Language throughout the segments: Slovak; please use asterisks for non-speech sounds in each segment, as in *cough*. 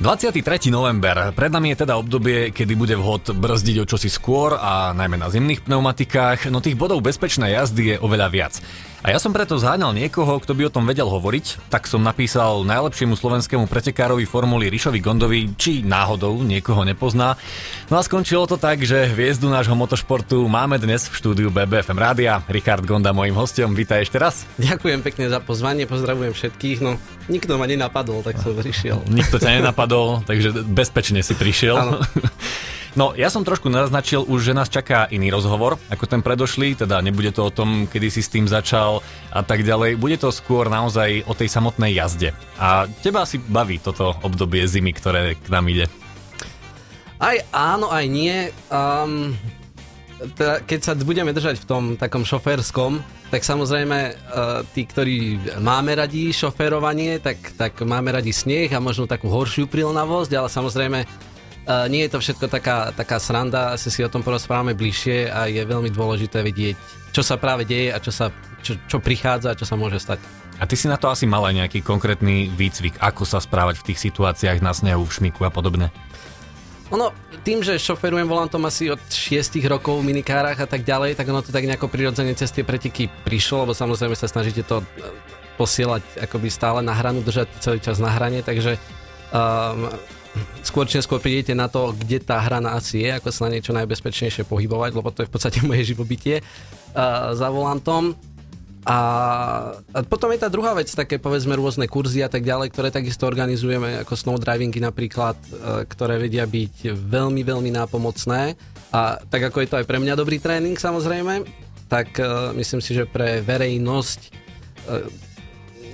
23. november. Pred nami je teda obdobie, kedy bude vhod brzdiť o čosi skôr a najmä na zimných pneumatikách, no tých bodov bezpečnej jazdy je oveľa viac. A ja som preto zháňal niekoho, kto by o tom vedel hovoriť, tak som napísal najlepšiemu slovenskému pretekárovi formuly Rišovi Gondovi, či náhodou niekoho nepozná. No a skončilo to tak, že hviezdu nášho motošportu máme dnes v štúdiu BBFM Rádia. Richard Gonda mojim hostom, vítaj ešte raz. Ďakujem pekne za pozvanie, pozdravujem všetkých. No, nikto ma nenapadol, tak som prišiel. Nikto ťa nenapadol, takže bezpečne si prišiel. *laughs* No, ja som trošku naznačil už, že nás čaká iný rozhovor, ako ten predošlý, teda nebude to o tom, kedy si s tým začal a tak ďalej. Bude to skôr naozaj o tej samotnej jazde. A teba asi baví toto obdobie zimy, ktoré k nám ide. Aj áno, aj nie. Um, teda, keď sa budeme držať v tom takom šoférskom, tak samozrejme uh, tí, ktorí máme radi šoférovanie, tak, tak máme radi sneh a možno takú horšiu prilnavosť, ale samozrejme Uh, nie je to všetko taká, taká sranda, asi si o tom porozprávame bližšie a je veľmi dôležité vidieť, čo sa práve deje a čo, sa, čo, čo prichádza a čo sa môže stať. A ty si na to asi mal aj nejaký konkrétny výcvik, ako sa správať v tých situáciách na snehu, v šmiku a podobne? Ono, tým, že šoferujem volantom asi od 6 rokov v minikárach a tak ďalej, tak ono to tak nejako prirodzene cez tie preteky prišlo, lebo samozrejme sa snažíte to e, posielať akoby stále na hranu, držať celý čas na hrane, takže um, skôr či skôr prídete na to, kde tá hrana asi je, ako sa na niečo najbezpečnejšie pohybovať, lebo to je v podstate *laughs* moje živobytie uh, za volantom. A, a potom je tá druhá vec, také povedzme rôzne kurzy a tak ďalej, ktoré takisto organizujeme, ako snowdrivingy napríklad, uh, ktoré vedia byť veľmi, veľmi nápomocné. A tak ako je to aj pre mňa dobrý tréning samozrejme, tak uh, myslím si, že pre verejnosť uh,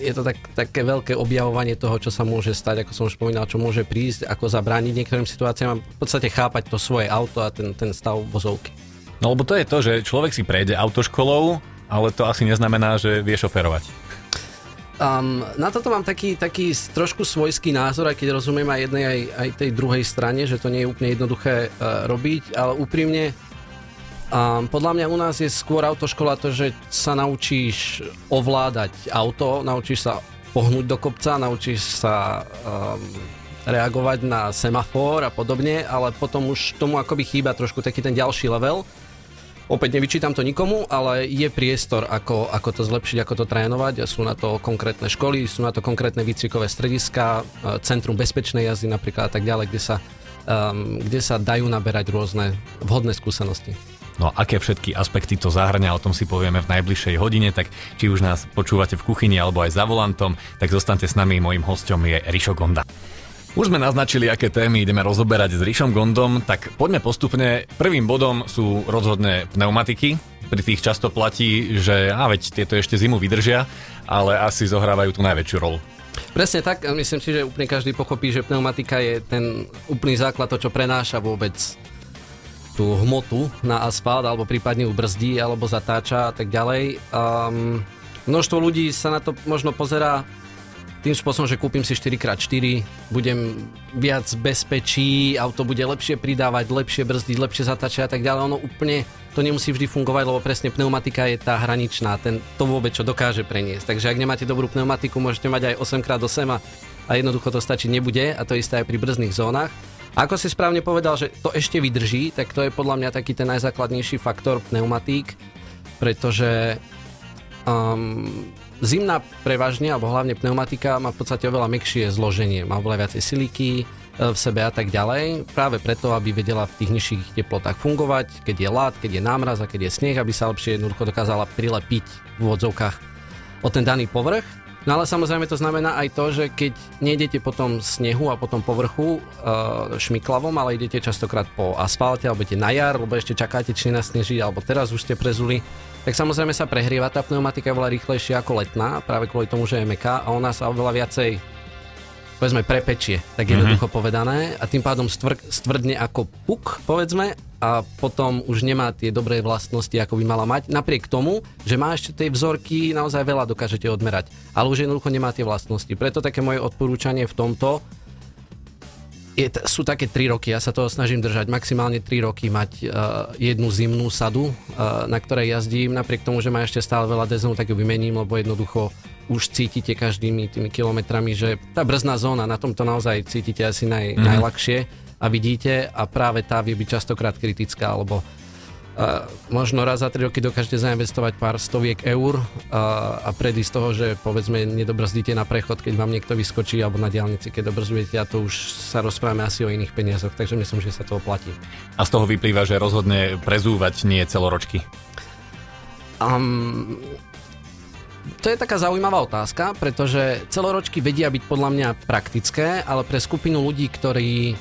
je to tak, také veľké objavovanie toho, čo sa môže stať, ako som už spomínal, čo môže prísť, ako zabrániť niektorým situáciám a v podstate chápať to svoje auto a ten, ten stav vozovky. No lebo to je to, že človek si prejde autoškolou, ale to asi neznamená, že vie šoferovať. Um, na toto mám taký, taký trošku svojský názor, aj keď rozumiem aj jednej, aj, aj tej druhej strane, že to nie je úplne jednoduché uh, robiť, ale úprimne a podľa mňa u nás je skôr autoškola to, že sa naučíš ovládať auto, naučíš sa pohnúť do kopca, naučíš sa um, reagovať na semafor a podobne, ale potom už tomu akoby chýba trošku taký ten ďalší level. Opäť nevyčítam to nikomu, ale je priestor, ako, ako to zlepšiť, ako to trénovať. Sú na to konkrétne školy, sú na to konkrétne výcvikové strediska, e, Centrum bezpečnej jazdy napríklad a tak ďalej, kde sa, um, kde sa dajú naberať rôzne vhodné skúsenosti. No a aké všetky aspekty to zahrania, o tom si povieme v najbližšej hodine, tak či už nás počúvate v kuchyni alebo aj za volantom, tak zostaňte s nami, mojim hostom je Rišo Gonda. Už sme naznačili, aké témy ideme rozoberať s Rišom Gondom, tak poďme postupne. Prvým bodom sú rozhodné pneumatiky. Pri tých často platí, že a veď tieto ešte zimu vydržia, ale asi zohrávajú tú najväčšiu rolu. Presne tak, myslím si, že úplne každý pochopí, že pneumatika je ten úplný základ, to čo prenáša vôbec tú hmotu na asfalt, alebo prípadne ju brzdí, alebo zatáča a tak ďalej. Um, množstvo ľudí sa na to možno pozerá tým spôsobom, že kúpim si 4x4, budem viac bezpečí, auto bude lepšie pridávať, lepšie brzdiť, lepšie zatáčať a tak ďalej. Ono úplne to nemusí vždy fungovať, lebo presne pneumatika je tá hraničná, ten, to vôbec čo dokáže preniesť. Takže ak nemáte dobrú pneumatiku, môžete mať aj 8x8 a, a jednoducho to stačiť nebude a to isté aj pri brzdných zónach. Ako si správne povedal, že to ešte vydrží, tak to je podľa mňa taký ten najzákladnejší faktor pneumatík, pretože um, zimná prevažne, alebo hlavne pneumatika má v podstate oveľa mekšie zloženie, má oveľa viacej siliky e, v sebe a tak ďalej, práve preto, aby vedela v tých nižších teplotách fungovať, keď je lát, keď je námraz a keď je sneh, aby sa lepšie jednoducho dokázala prilepiť v úvodzovkách o ten daný povrch No ale samozrejme to znamená aj to, že keď nejdete po tom snehu a po tom povrchu e, šmiklavom, ale idete častokrát po asfalte alebo idete na jar, lebo ešte čakáte, či nasneží, alebo teraz už ste prezuli, tak samozrejme sa prehrieva tá pneumatika veľa rýchlejšie ako letná, práve kvôli tomu, že je meká a ona sa oveľa viacej povedzme prepečie, tak jednoducho mm-hmm. povedané a tým pádom stvr- stvrdne ako puk, povedzme a potom už nemá tie dobré vlastnosti, ako by mala mať. Napriek tomu, že má ešte tej vzorky, naozaj veľa dokážete odmerať, ale už jednoducho nemá tie vlastnosti. Preto také moje odporúčanie v tomto je, sú také 3 roky, ja sa toho snažím držať, maximálne 3 roky mať uh, jednu zimnú sadu, uh, na ktorej jazdím, napriek tomu, že má ešte stále veľa deznov, tak ju vymením, lebo jednoducho už cítite každými tými kilometrami, že tá brzdná zóna, na tomto naozaj cítite asi naj, mm. najľahšie a vidíte a práve tá vie byť častokrát kritická, alebo a možno raz za 3 roky dokážete zainvestovať pár stoviek eur a, a predísť toho, že povedzme nedobrzdíte na prechod, keď vám niekto vyskočí alebo na diálnici, keď dobrzdujete a to už sa rozprávame asi o iných peniazoch, takže myslím, že sa to oplatí. A z toho vyplýva, že rozhodne prezúvať nie celoročky? Um, to je taká zaujímavá otázka, pretože celoročky vedia byť podľa mňa praktické, ale pre skupinu ľudí, ktorí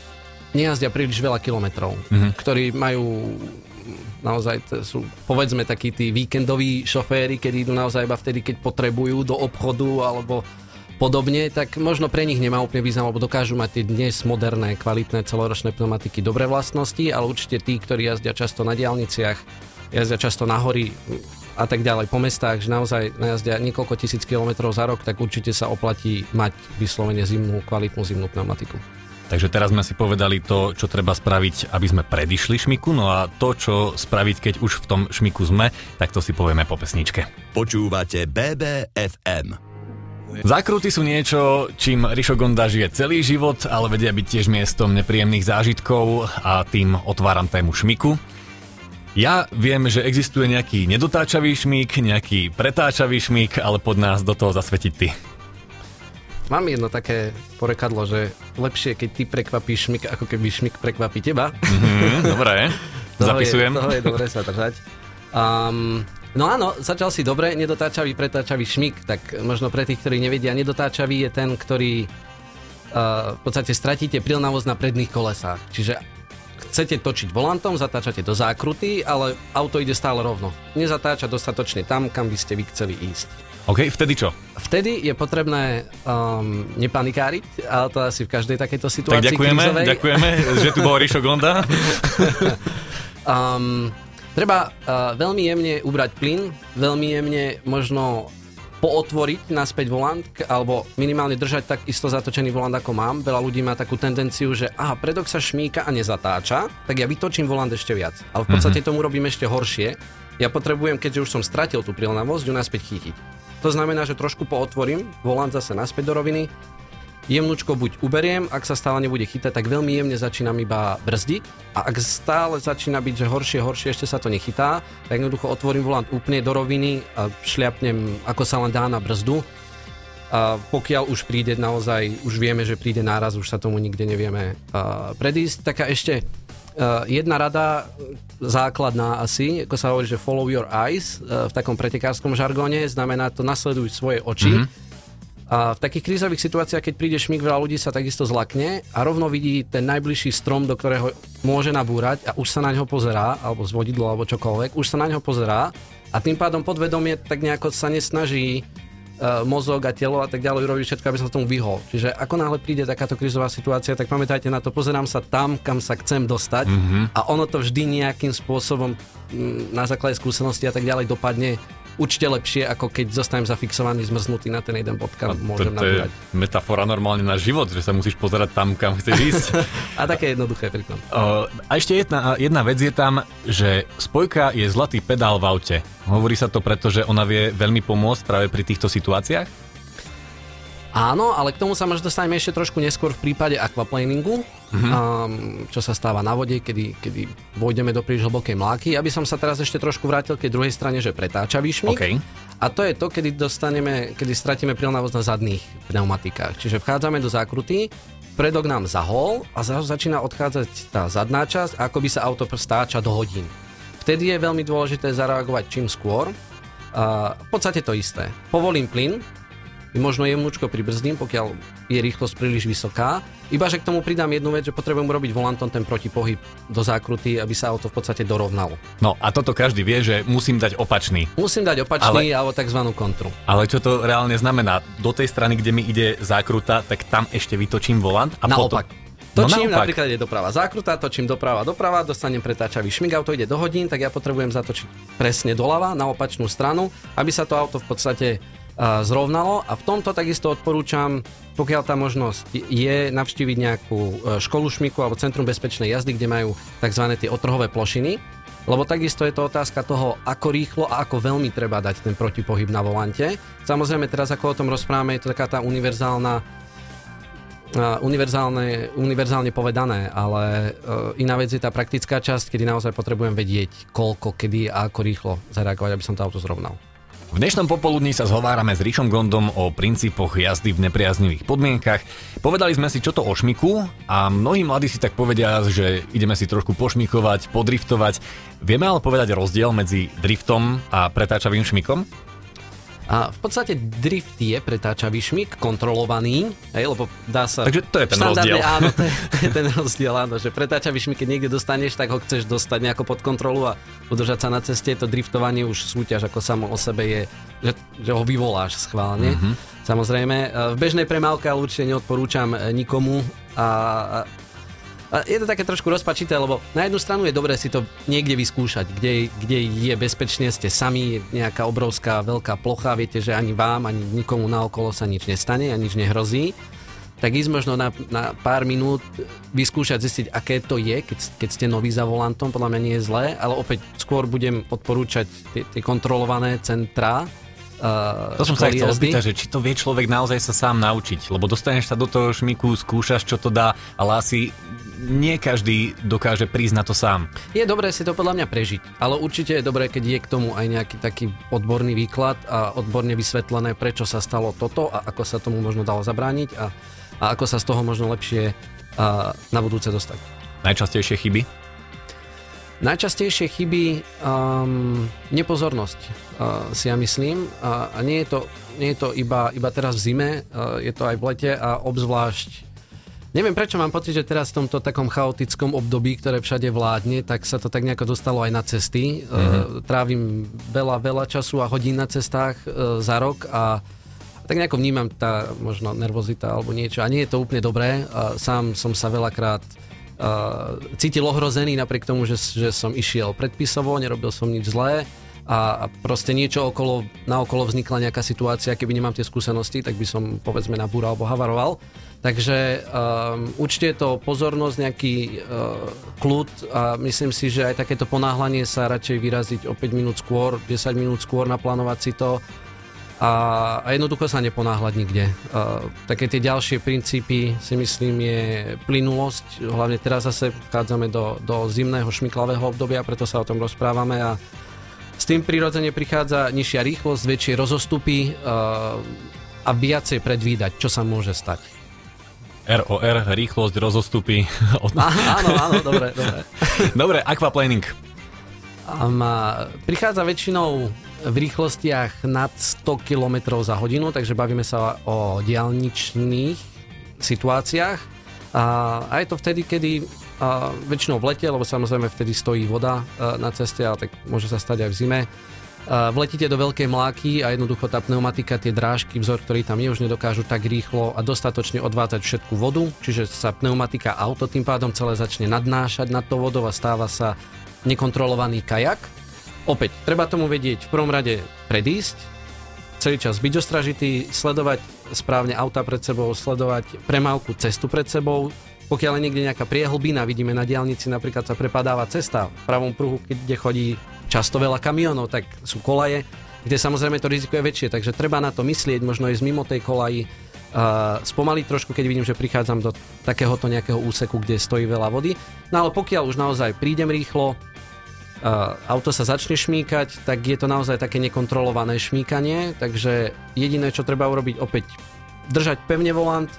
nejazdia príliš veľa kilometrov, mm-hmm. ktorí majú naozaj to sú povedzme takí tí víkendoví šoféry, kedy idú naozaj iba vtedy, keď potrebujú do obchodu alebo podobne, tak možno pre nich nemá úplne význam, lebo dokážu mať tie dnes moderné, kvalitné celoročné pneumatiky dobré vlastnosti, ale určite tí, ktorí jazdia často na diálniciach, jazdia často na hory a tak ďalej po mestách, že naozaj najazdia niekoľko tisíc kilometrov za rok, tak určite sa oplatí mať vyslovene zimnú, kvalitnú zimnú pneumatiku. Takže teraz sme si povedali to, čo treba spraviť, aby sme predišli šmiku, no a to, čo spraviť, keď už v tom šmiku sme, tak to si povieme po pesničke. Počúvate BBFM. Zákruty sú niečo, čím Rišo Gonda žije celý život, ale vedia byť tiež miestom nepríjemných zážitkov a tým otváram tému šmiku. Ja viem, že existuje nejaký nedotáčavý šmík, nejaký pretáčavý šmík, ale pod nás do toho zasvetiť ty. Mám jedno také porekadlo, že lepšie, keď ty prekvapíš šmik, ako keby šmik prekvapí teba. Mm-hmm, dobre, zapisujem. *laughs* Je, toho je dobre sa držať. Um, no áno, začal si dobre, nedotáčavý, pretáčavý šmik, tak možno pre tých, ktorí nevedia, nedotáčavý je ten, ktorý uh, v podstate stratíte prilnavosť na predných kolesách. Čiže chcete točiť volantom, zatáčate do zákruty, ale auto ide stále rovno. Nezatáča dostatočne tam, kam by ste vy chceli ísť. OK, vtedy čo? Vtedy je potrebné um, nepanikáriť, ale to asi v každej takejto situácii Tak ďakujeme, krízovej. ďakujeme, že tu bol Rišo Gonda. *laughs* um, treba uh, veľmi jemne ubrať plyn, veľmi jemne možno pootvoriť naspäť volant, alebo minimálne držať tak isto zatočený volant ako mám. Veľa ľudí má takú tendenciu, že aha, predok sa šmíka a nezatáča, tak ja vytočím volant ešte viac. Ale v podstate mhm. tomu robím ešte horšie. Ja potrebujem, keďže už som stratil tú prilnavosť, ju naspäť chytiť. To znamená, že trošku pootvorím, volant zase naspäť do roviny, jemnúčko buď uberiem, ak sa stále nebude chytať, tak veľmi jemne začínam iba brzdiť a ak stále začína byť, že horšie, horšie, ešte sa to nechytá, tak jednoducho otvorím volant úplne do roviny a šliapnem, ako sa len dá na brzdu. A pokiaľ už príde naozaj, už vieme, že príde náraz, už sa tomu nikde nevieme predísť. Taká ešte Uh, jedna rada základná asi, ako sa hovorí, že follow your eyes uh, v takom pretekárskom žargóne, znamená to nasleduj svoje oči. Mm-hmm. A v takých krízových situáciách, keď príde šmík, veľa ľudí sa takisto zlakne a rovno vidí ten najbližší strom, do ktorého môže nabúrať a už sa na ňo pozerá, alebo z vodidlo, alebo čokoľvek, už sa na ňo pozerá a tým pádom podvedomie tak nejako sa nesnaží mozog a telo a tak ďalej robiť všetko, aby sa tomu vyhol. Čiže ako náhle príde takáto krizová situácia, tak pamätajte na to, pozerám sa tam, kam sa chcem dostať mm-hmm. a ono to vždy nejakým spôsobom m, na základe skúsenosti a tak ďalej dopadne určite lepšie, ako keď zostanem zafixovaný, zmrznutý na ten jeden bod, kam môžem to, to je metafora normálne na život, že sa musíš pozerať tam, kam chceš ísť. *laughs* a také jednoduché pritom. Uh, a ešte jedna, jedna vec je tam, že spojka je zlatý pedál v aute. Hovorí sa to preto, že ona vie veľmi pomôcť práve pri týchto situáciách? Áno, ale k tomu sa možno dostaneme ešte trošku neskôr v prípade aquaplaningu, mm-hmm. um, čo sa stáva na vode, kedy, kedy vojdeme do príliš hlbokej mláky. Aby som sa teraz ešte trošku vrátil k druhej strane, že pretáča výšmik. Okay. A to je to, kedy dostaneme, kedy stratíme prilnavosť na zadných pneumatikách. Čiže vchádzame do zákruty, predok nám zahol a zrazu začína odchádzať tá zadná časť, ako by sa auto stáča do hodín. Vtedy je veľmi dôležité zareagovať čím skôr. Uh, v podstate to isté. Povolím plyn, možno jemnúčko pribrzdím, pokiaľ je rýchlosť príliš vysoká. Iba, že k tomu pridám jednu vec, že potrebujem robiť volantom ten protipohyb do zákruty, aby sa auto v podstate dorovnalo. No a toto každý vie, že musím dať opačný. Musím dať opačný ale, alebo tzv. kontru. Ale čo to reálne znamená? Do tej strany, kde mi ide zákruta, tak tam ešte vytočím volant a Naopak. potom... Točím, no napríklad ide doprava zákruta, točím doprava doprava, dostanem pretáčavý šmig, auto ide do hodín, tak ja potrebujem zatočiť presne doľava na opačnú stranu, aby sa to auto v podstate zrovnalo a v tomto takisto odporúčam, pokiaľ tá možnosť je navštíviť nejakú e, školu šmiku alebo centrum bezpečnej jazdy, kde majú tzv. tie otrhové plošiny, Lebo takisto je to otázka toho, ako rýchlo a ako veľmi treba dať ten protipohyb na volante. Samozrejme, teraz ako o tom rozprávame, je to taká tá univerzálna univerzálne, univerzálne povedané, ale uh, iná vec je tá praktická časť, kedy naozaj potrebujem vedieť, koľko, kedy a ako rýchlo zareagovať, aby som to auto zrovnal. V dnešnom popoludní sa zhovárame s Rišom Gondom o princípoch jazdy v nepriaznivých podmienkach. Povedali sme si, čo to o šmiku a mnohí mladí si tak povedia, že ideme si trošku pošmikovať, podriftovať. Vieme ale povedať rozdiel medzi driftom a pretáčavým šmikom? A v podstate drift je pretáčavý šmik, kontrolovaný, hej, lebo dá sa... Takže to je ten rozdiel. Áno, to je, to je ten *laughs* rozdiel, áno, že pretáčavý šmik, keď niekde dostaneš, tak ho chceš dostať nejako pod kontrolu a udržať sa na ceste. To driftovanie už súťaž ako samo o sebe je, že, že ho vyvoláš schválne. Mm-hmm. Samozrejme, v bežnej premávke ale určite neodporúčam nikomu a, a je to také trošku rozpačité, lebo na jednu stranu je dobré si to niekde vyskúšať, kde, kde je bezpečne, ste sami, nejaká obrovská veľká plocha, viete, že ani vám, ani nikomu naokolo sa nič nestane a nič nehrozí. Tak ísť možno na, na pár minút vyskúšať zistiť, aké to je, keď, keď ste noví za volantom, podľa mňa nie je zlé, ale opäť skôr budem odporúčať tie, tie kontrolované centrá, Uh, to som sa chcel spýtať, že či to vie človek naozaj sa sám naučiť, lebo dostaneš sa do toho šmiku, skúšaš, čo to dá, ale asi nie každý dokáže prísť na to sám. Je dobré si to podľa mňa prežiť, ale určite je dobré, keď je k tomu aj nejaký taký odborný výklad a odborne vysvetlené, prečo sa stalo toto a ako sa tomu možno dalo zabrániť a, a ako sa z toho možno lepšie a, na budúce dostať. Najčastejšie chyby? Najčastejšie chyby um, nepozornosť uh, si ja myslím uh, a nie je to, nie je to iba, iba teraz v zime, uh, je to aj v lete a obzvlášť Neviem prečo mám pocit, že teraz v tomto takom chaotickom období, ktoré všade vládne, tak sa to tak nejako dostalo aj na cesty. Mm-hmm. Trávim veľa, veľa času a hodín na cestách uh, za rok a tak nejako vnímam tá možno nervozita alebo niečo. A nie je to úplne dobré. Uh, sám som sa veľakrát cítil ohrozený napriek tomu, že, že som išiel predpisovo, nerobil som nič zlé a, proste niečo okolo, na okolo vznikla nejaká situácia, keby nemám tie skúsenosti, tak by som povedzme nabúral alebo havaroval. Takže um, určite je to pozornosť, nejaký uh, kľud a myslím si, že aj takéto ponáhľanie sa radšej vyraziť o 5 minút skôr, 10 minút skôr, naplánovať si to a, a jednoducho sa neponáhľať nikde. Uh, také tie ďalšie princípy si myslím je plynulosť, hlavne teraz zase vchádzame do, do zimného šmiklavého obdobia, preto sa o tom rozprávame a s tým prirodzene prichádza nižšia rýchlosť, väčšie rozostupy uh, a viacej predvídať, čo sa môže stať. ROR, rýchlosť, rozostupy. *laughs* Od... Áno, áno, dobre, dobre. dobre, aquaplaning. Um, prichádza väčšinou v rýchlostiach nad 100 km za hodinu, takže bavíme sa o diálničných situáciách. A, a je to vtedy, kedy a väčšinou v lete, lebo samozrejme vtedy stojí voda na ceste, ale tak môže sa stať aj v zime vletíte do veľkej mláky a jednoducho tá pneumatika, tie drážky, vzor, ktorý tam je, už nedokážu tak rýchlo a dostatočne odvádzať všetku vodu, čiže sa pneumatika auto tým pádom celé začne nadnášať nad to vodou a stáva sa nekontrolovaný kajak. Opäť, treba tomu vedieť v prvom rade predísť, celý čas byť ostražitý, sledovať správne auta pred sebou, sledovať premávku cestu pred sebou, pokiaľ je niekde nejaká priehlbina, vidíme na diálnici napríklad sa prepadáva cesta v pravom pruhu, kde chodí často veľa kamionov, tak sú kolaje, kde samozrejme to riziko je väčšie, takže treba na to myslieť, možno ísť mimo tej kolaji, uh, spomaliť trošku, keď vidím, že prichádzam do takéhoto nejakého úseku, kde stojí veľa vody. No ale pokiaľ už naozaj prídem rýchlo, auto sa začne šmíkať, tak je to naozaj také nekontrolované šmíkanie, takže jediné, čo treba urobiť, opäť držať pevne volant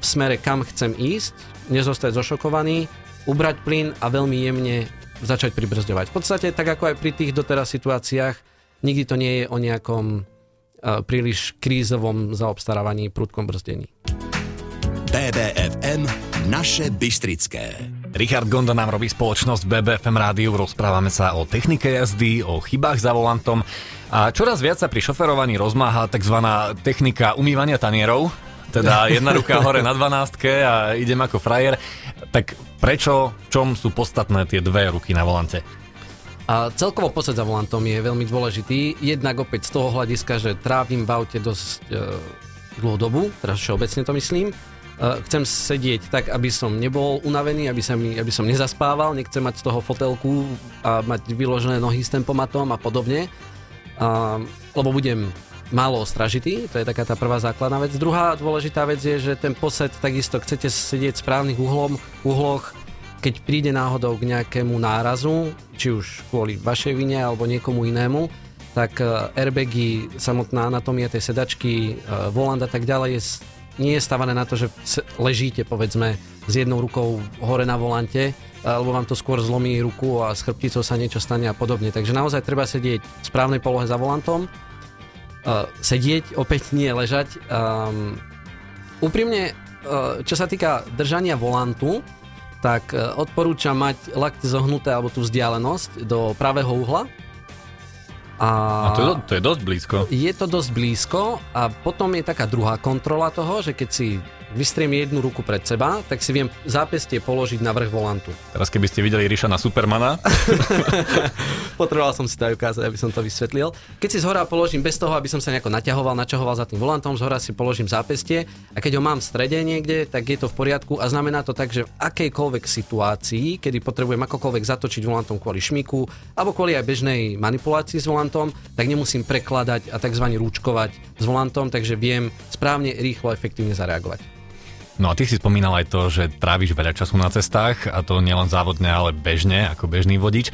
v smere, kam chcem ísť, nezostať zošokovaný, ubrať plyn a veľmi jemne začať pribrzďovať. V podstate tak ako aj pri tých doteraz situáciách, nikdy to nie je o nejakom uh, príliš krízovom zaobstarávaní prudkom brzdení. BBFM Naše Bystrické. Richard Gonda nám robí spoločnosť BBFM rádiu, rozprávame sa o technike jazdy, o chybách za volantom a čoraz viac sa pri šoferovaní rozmáha tzv. technika umývania tanierov, teda *laughs* jedna ruka hore na 12 a idem ako frajer. Tak prečo, v čom sú podstatné tie dve ruky na volante? A celkovo posed za volantom je veľmi dôležitý, jednak opäť z toho hľadiska, že trávim v aute dosť e, dlhú dobu, teraz všeobecne to myslím, chcem sedieť tak, aby som nebol unavený, aby, sa mi, aby som nezaspával, nechcem mať z toho fotelku a mať vyložené nohy s tempomatom a podobne, uh, lebo budem málo ostražitý, to je taká tá prvá základná vec. Druhá dôležitá vec je, že ten posed takisto chcete sedieť v správnych uhlom, uhloch, keď príde náhodou k nejakému nárazu, či už kvôli vašej vine alebo niekomu inému, tak e, airbagy, samotná anatómia tej sedačky, e, volant a tak ďalej je, nie je stavané na to, že ležíte povedzme s jednou rukou hore na volante, alebo vám to skôr zlomí ruku a s chrbticou sa niečo stane a podobne. Takže naozaj treba sedieť v správnej polohe za volantom, uh, sedieť, opäť nie ležať. Um, úprimne, uh, čo sa týka držania volantu, tak uh, odporúčam mať lakte zohnuté alebo tú vzdialenosť do pravého uhla. A, a to, je, to je dosť blízko. Je to dosť blízko a potom je taká druhá kontrola toho, že keď si vystriem jednu ruku pred seba, tak si viem zápestie položiť na vrch volantu. Teraz keby ste videli Ríša na Supermana. *laughs* Potreboval som si to aj ukázať, aby som to vysvetlil. Keď si z hora položím bez toho, aby som sa nejako naťahoval, načahoval za tým volantom, z hora si položím zápestie a keď ho mám v strede niekde, tak je to v poriadku a znamená to tak, že v akejkoľvek situácii, kedy potrebujem akokoľvek zatočiť volantom kvôli šmiku alebo kvôli aj bežnej manipulácii s volantom, tak nemusím prekladať a tzv. rúčkovať s volantom, takže viem správne, rýchlo, efektívne zareagovať. No a ty si spomínal aj to, že tráviš veľa času na cestách a to nielen závodne, ale bežne ako bežný vodič.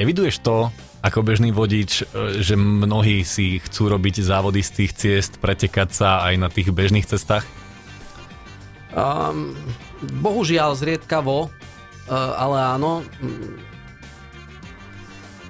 Eviduješ to ako bežný vodič, e, že mnohí si chcú robiť závody z tých ciest, pretekať sa aj na tých bežných cestách? Um, bohužiaľ zriedkavo, uh, ale áno,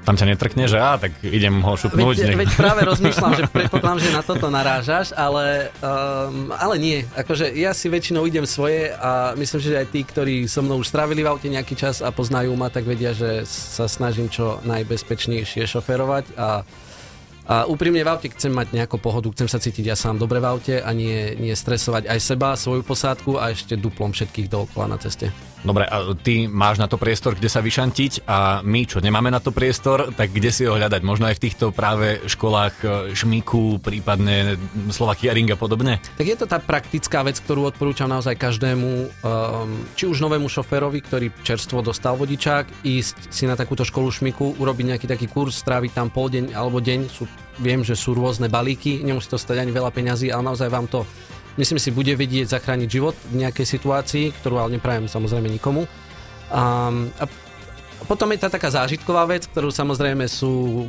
tam ťa netrkne, že á, tak idem ho šupnúť. Veď, veď práve rozmýšľam, že *laughs* predpokladám, že na toto narážaš, ale, um, ale nie. Akože ja si väčšinou idem svoje a myslím, že aj tí, ktorí so mnou už strávili v aute nejaký čas a poznajú ma, tak vedia, že sa snažím čo najbezpečnejšie šoferovať a a úprimne v aute chcem mať nejakú pohodu, chcem sa cítiť ja sám dobre v aute a nie, nie stresovať aj seba, svoju posádku a ešte duplom všetkých dookola na ceste. Dobre, a ty máš na to priestor, kde sa vyšantiť a my, čo nemáme na to priestor, tak kde si ho hľadať? Možno aj v týchto práve školách e, Šmiku, prípadne Slovakia Ring a podobne? Tak je to tá praktická vec, ktorú odporúčam naozaj každému, um, či už novému šoférovi, ktorý čerstvo dostal vodičák, ísť si na takúto školu Šmiku, urobiť nejaký taký kurz, stráviť tam pol deň alebo deň. Sú, viem, že sú rôzne balíky, nemusí to stať ani veľa peňazí, ale naozaj vám to myslím si, bude vedieť zachrániť život v nejakej situácii, ktorú ale neprajem samozrejme nikomu. A, a potom je tá taká zážitková vec, ktorú samozrejme sú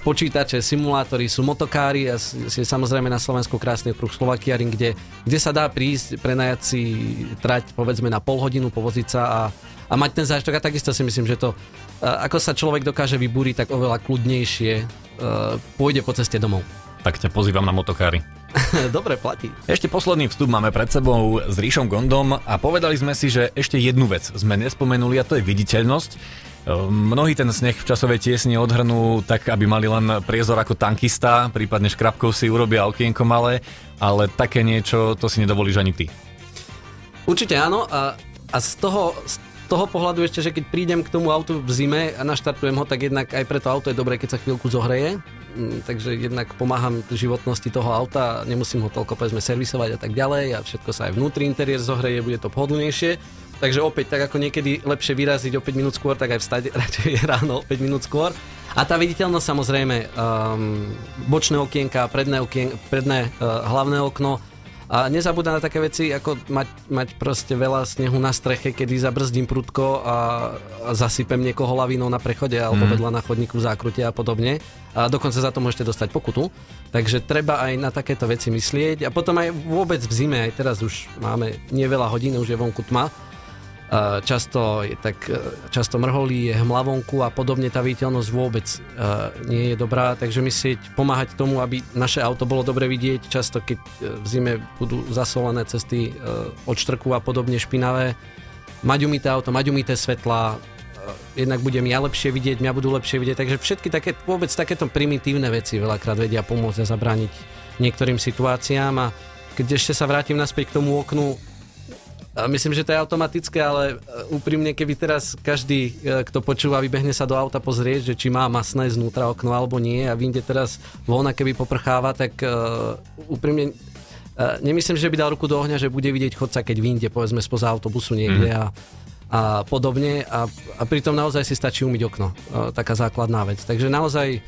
počítače, simulátory, sú motokári a je samozrejme na Slovensku krásny okruh Slovakiaring, kde, kde sa dá prísť, prenajať si trať povedzme na pol hodinu, povoziť sa a, a mať ten zážitok a takisto si myslím, že to ako sa človek dokáže vybúriť, tak oveľa kľudnejšie pôjde po ceste domov. Tak ťa pozývam na motokári. *laughs* Dobre, platí. Ešte posledný vstup máme pred sebou s Ríšom Gondom a povedali sme si, že ešte jednu vec sme nespomenuli a to je viditeľnosť. E, mnohí ten sneh v časovej tiesni odhrnú tak, aby mali len priezor ako tankista, prípadne škrabkou si urobia okienko malé, ale také niečo to si nedovolíš ani ty. Určite áno a, a z toho, z toho pohľadu ešte, že keď prídem k tomu autu v zime a naštartujem ho, tak jednak aj pre to auto je dobré, keď sa chvíľku zohreje. Mm, takže jednak pomáham životnosti toho auta, nemusím ho toľko povedzme servisovať a tak ďalej a všetko sa aj vnútri interiér zohreje, bude to pohodlnejšie. Takže opäť, tak ako niekedy lepšie vyraziť o 5 minút skôr, tak aj vstať *laughs* radšej ráno o 5 minút skôr. A tá viditeľnosť samozrejme, um, bočné okienka, predné, okien, predné uh, hlavné okno, a nezabúda na také veci, ako mať, mať proste veľa snehu na streche, kedy zabrzdím prudko a, a zasypem niekoho lavínou na prechode alebo mm. vedľa na chodníku v zákrute a podobne. A dokonca za to môžete dostať pokutu. Takže treba aj na takéto veci myslieť. A potom aj vôbec v zime, aj teraz už máme nie veľa hodín, už je vonku tma, často, je tak, e, často mrholí, je hmlavonku a podobne. Tá viditeľnosť vôbec e, nie je dobrá, takže myslieť, pomáhať tomu, aby naše auto bolo dobre vidieť, často keď e, v zime budú zasolené cesty od štrku a podobne špinavé, mať umité auto, mať umité svetla, jednak budem ja lepšie vidieť, mňa budú lepšie vidieť, takže všetky také, vôbec takéto primitívne veci veľakrát vedia pomôcť a zabrániť niektorým situáciám a keď ešte sa vrátim naspäť k tomu oknu, Myslím, že to je automatické, ale e, úprimne, keby teraz každý, e, kto počúva, vybehne sa do auta pozrieť, že či má masné znútra okno alebo nie a vyjde teraz von a keby poprcháva, tak uh, úprimne nemyslím, že by dal ruku do ohňa, že bude vidieť chodca, keď vyjde povedzme spoza autobusu niekde mm. a, a podobne a, a pritom naozaj si stačí umyť okno. Taká základná vec. Takže naozaj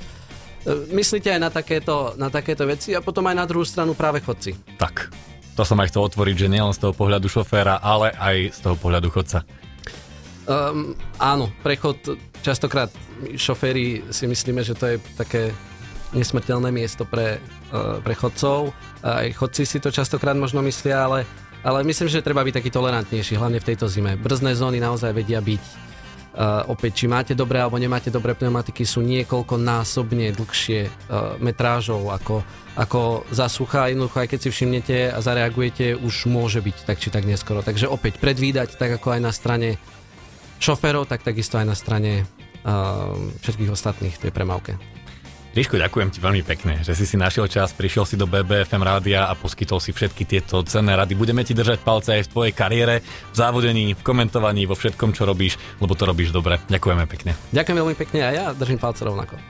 myslíte aj na takéto, na takéto veci a potom aj na druhú stranu práve chodci. Tak, to som aj chcel otvoriť, že nielen z toho pohľadu šoféra, ale aj z toho pohľadu chodca. Um, áno, prechod častokrát šoféry si myslíme, že to je také nesmrteľné miesto pre, uh, pre chodcov. Aj chodci si to častokrát možno myslia, ale, ale myslím, že treba byť taký tolerantnejší, hlavne v tejto zime. Brzné zóny naozaj vedia byť Uh, opäť, či máte dobré alebo nemáte dobré pneumatiky, sú niekoľko násobne dlhšie uh, metrážov ako, ako za suchá. Jednoducho, aj keď si všimnete a zareagujete, už môže byť tak či tak neskoro. Takže opäť predvídať, tak ako aj na strane šoférov, tak takisto aj na strane uh, všetkých ostatných tej premávke. Ríško, ďakujem ti veľmi pekne, že si si našiel čas, prišiel si do BBFM rádia a poskytol si všetky tieto cenné rady. Budeme ti držať palce aj v tvojej kariére, v závodení, v komentovaní, vo všetkom, čo robíš, lebo to robíš dobre. Ďakujeme pekne. Ďakujem veľmi pekne a ja držím palce rovnako.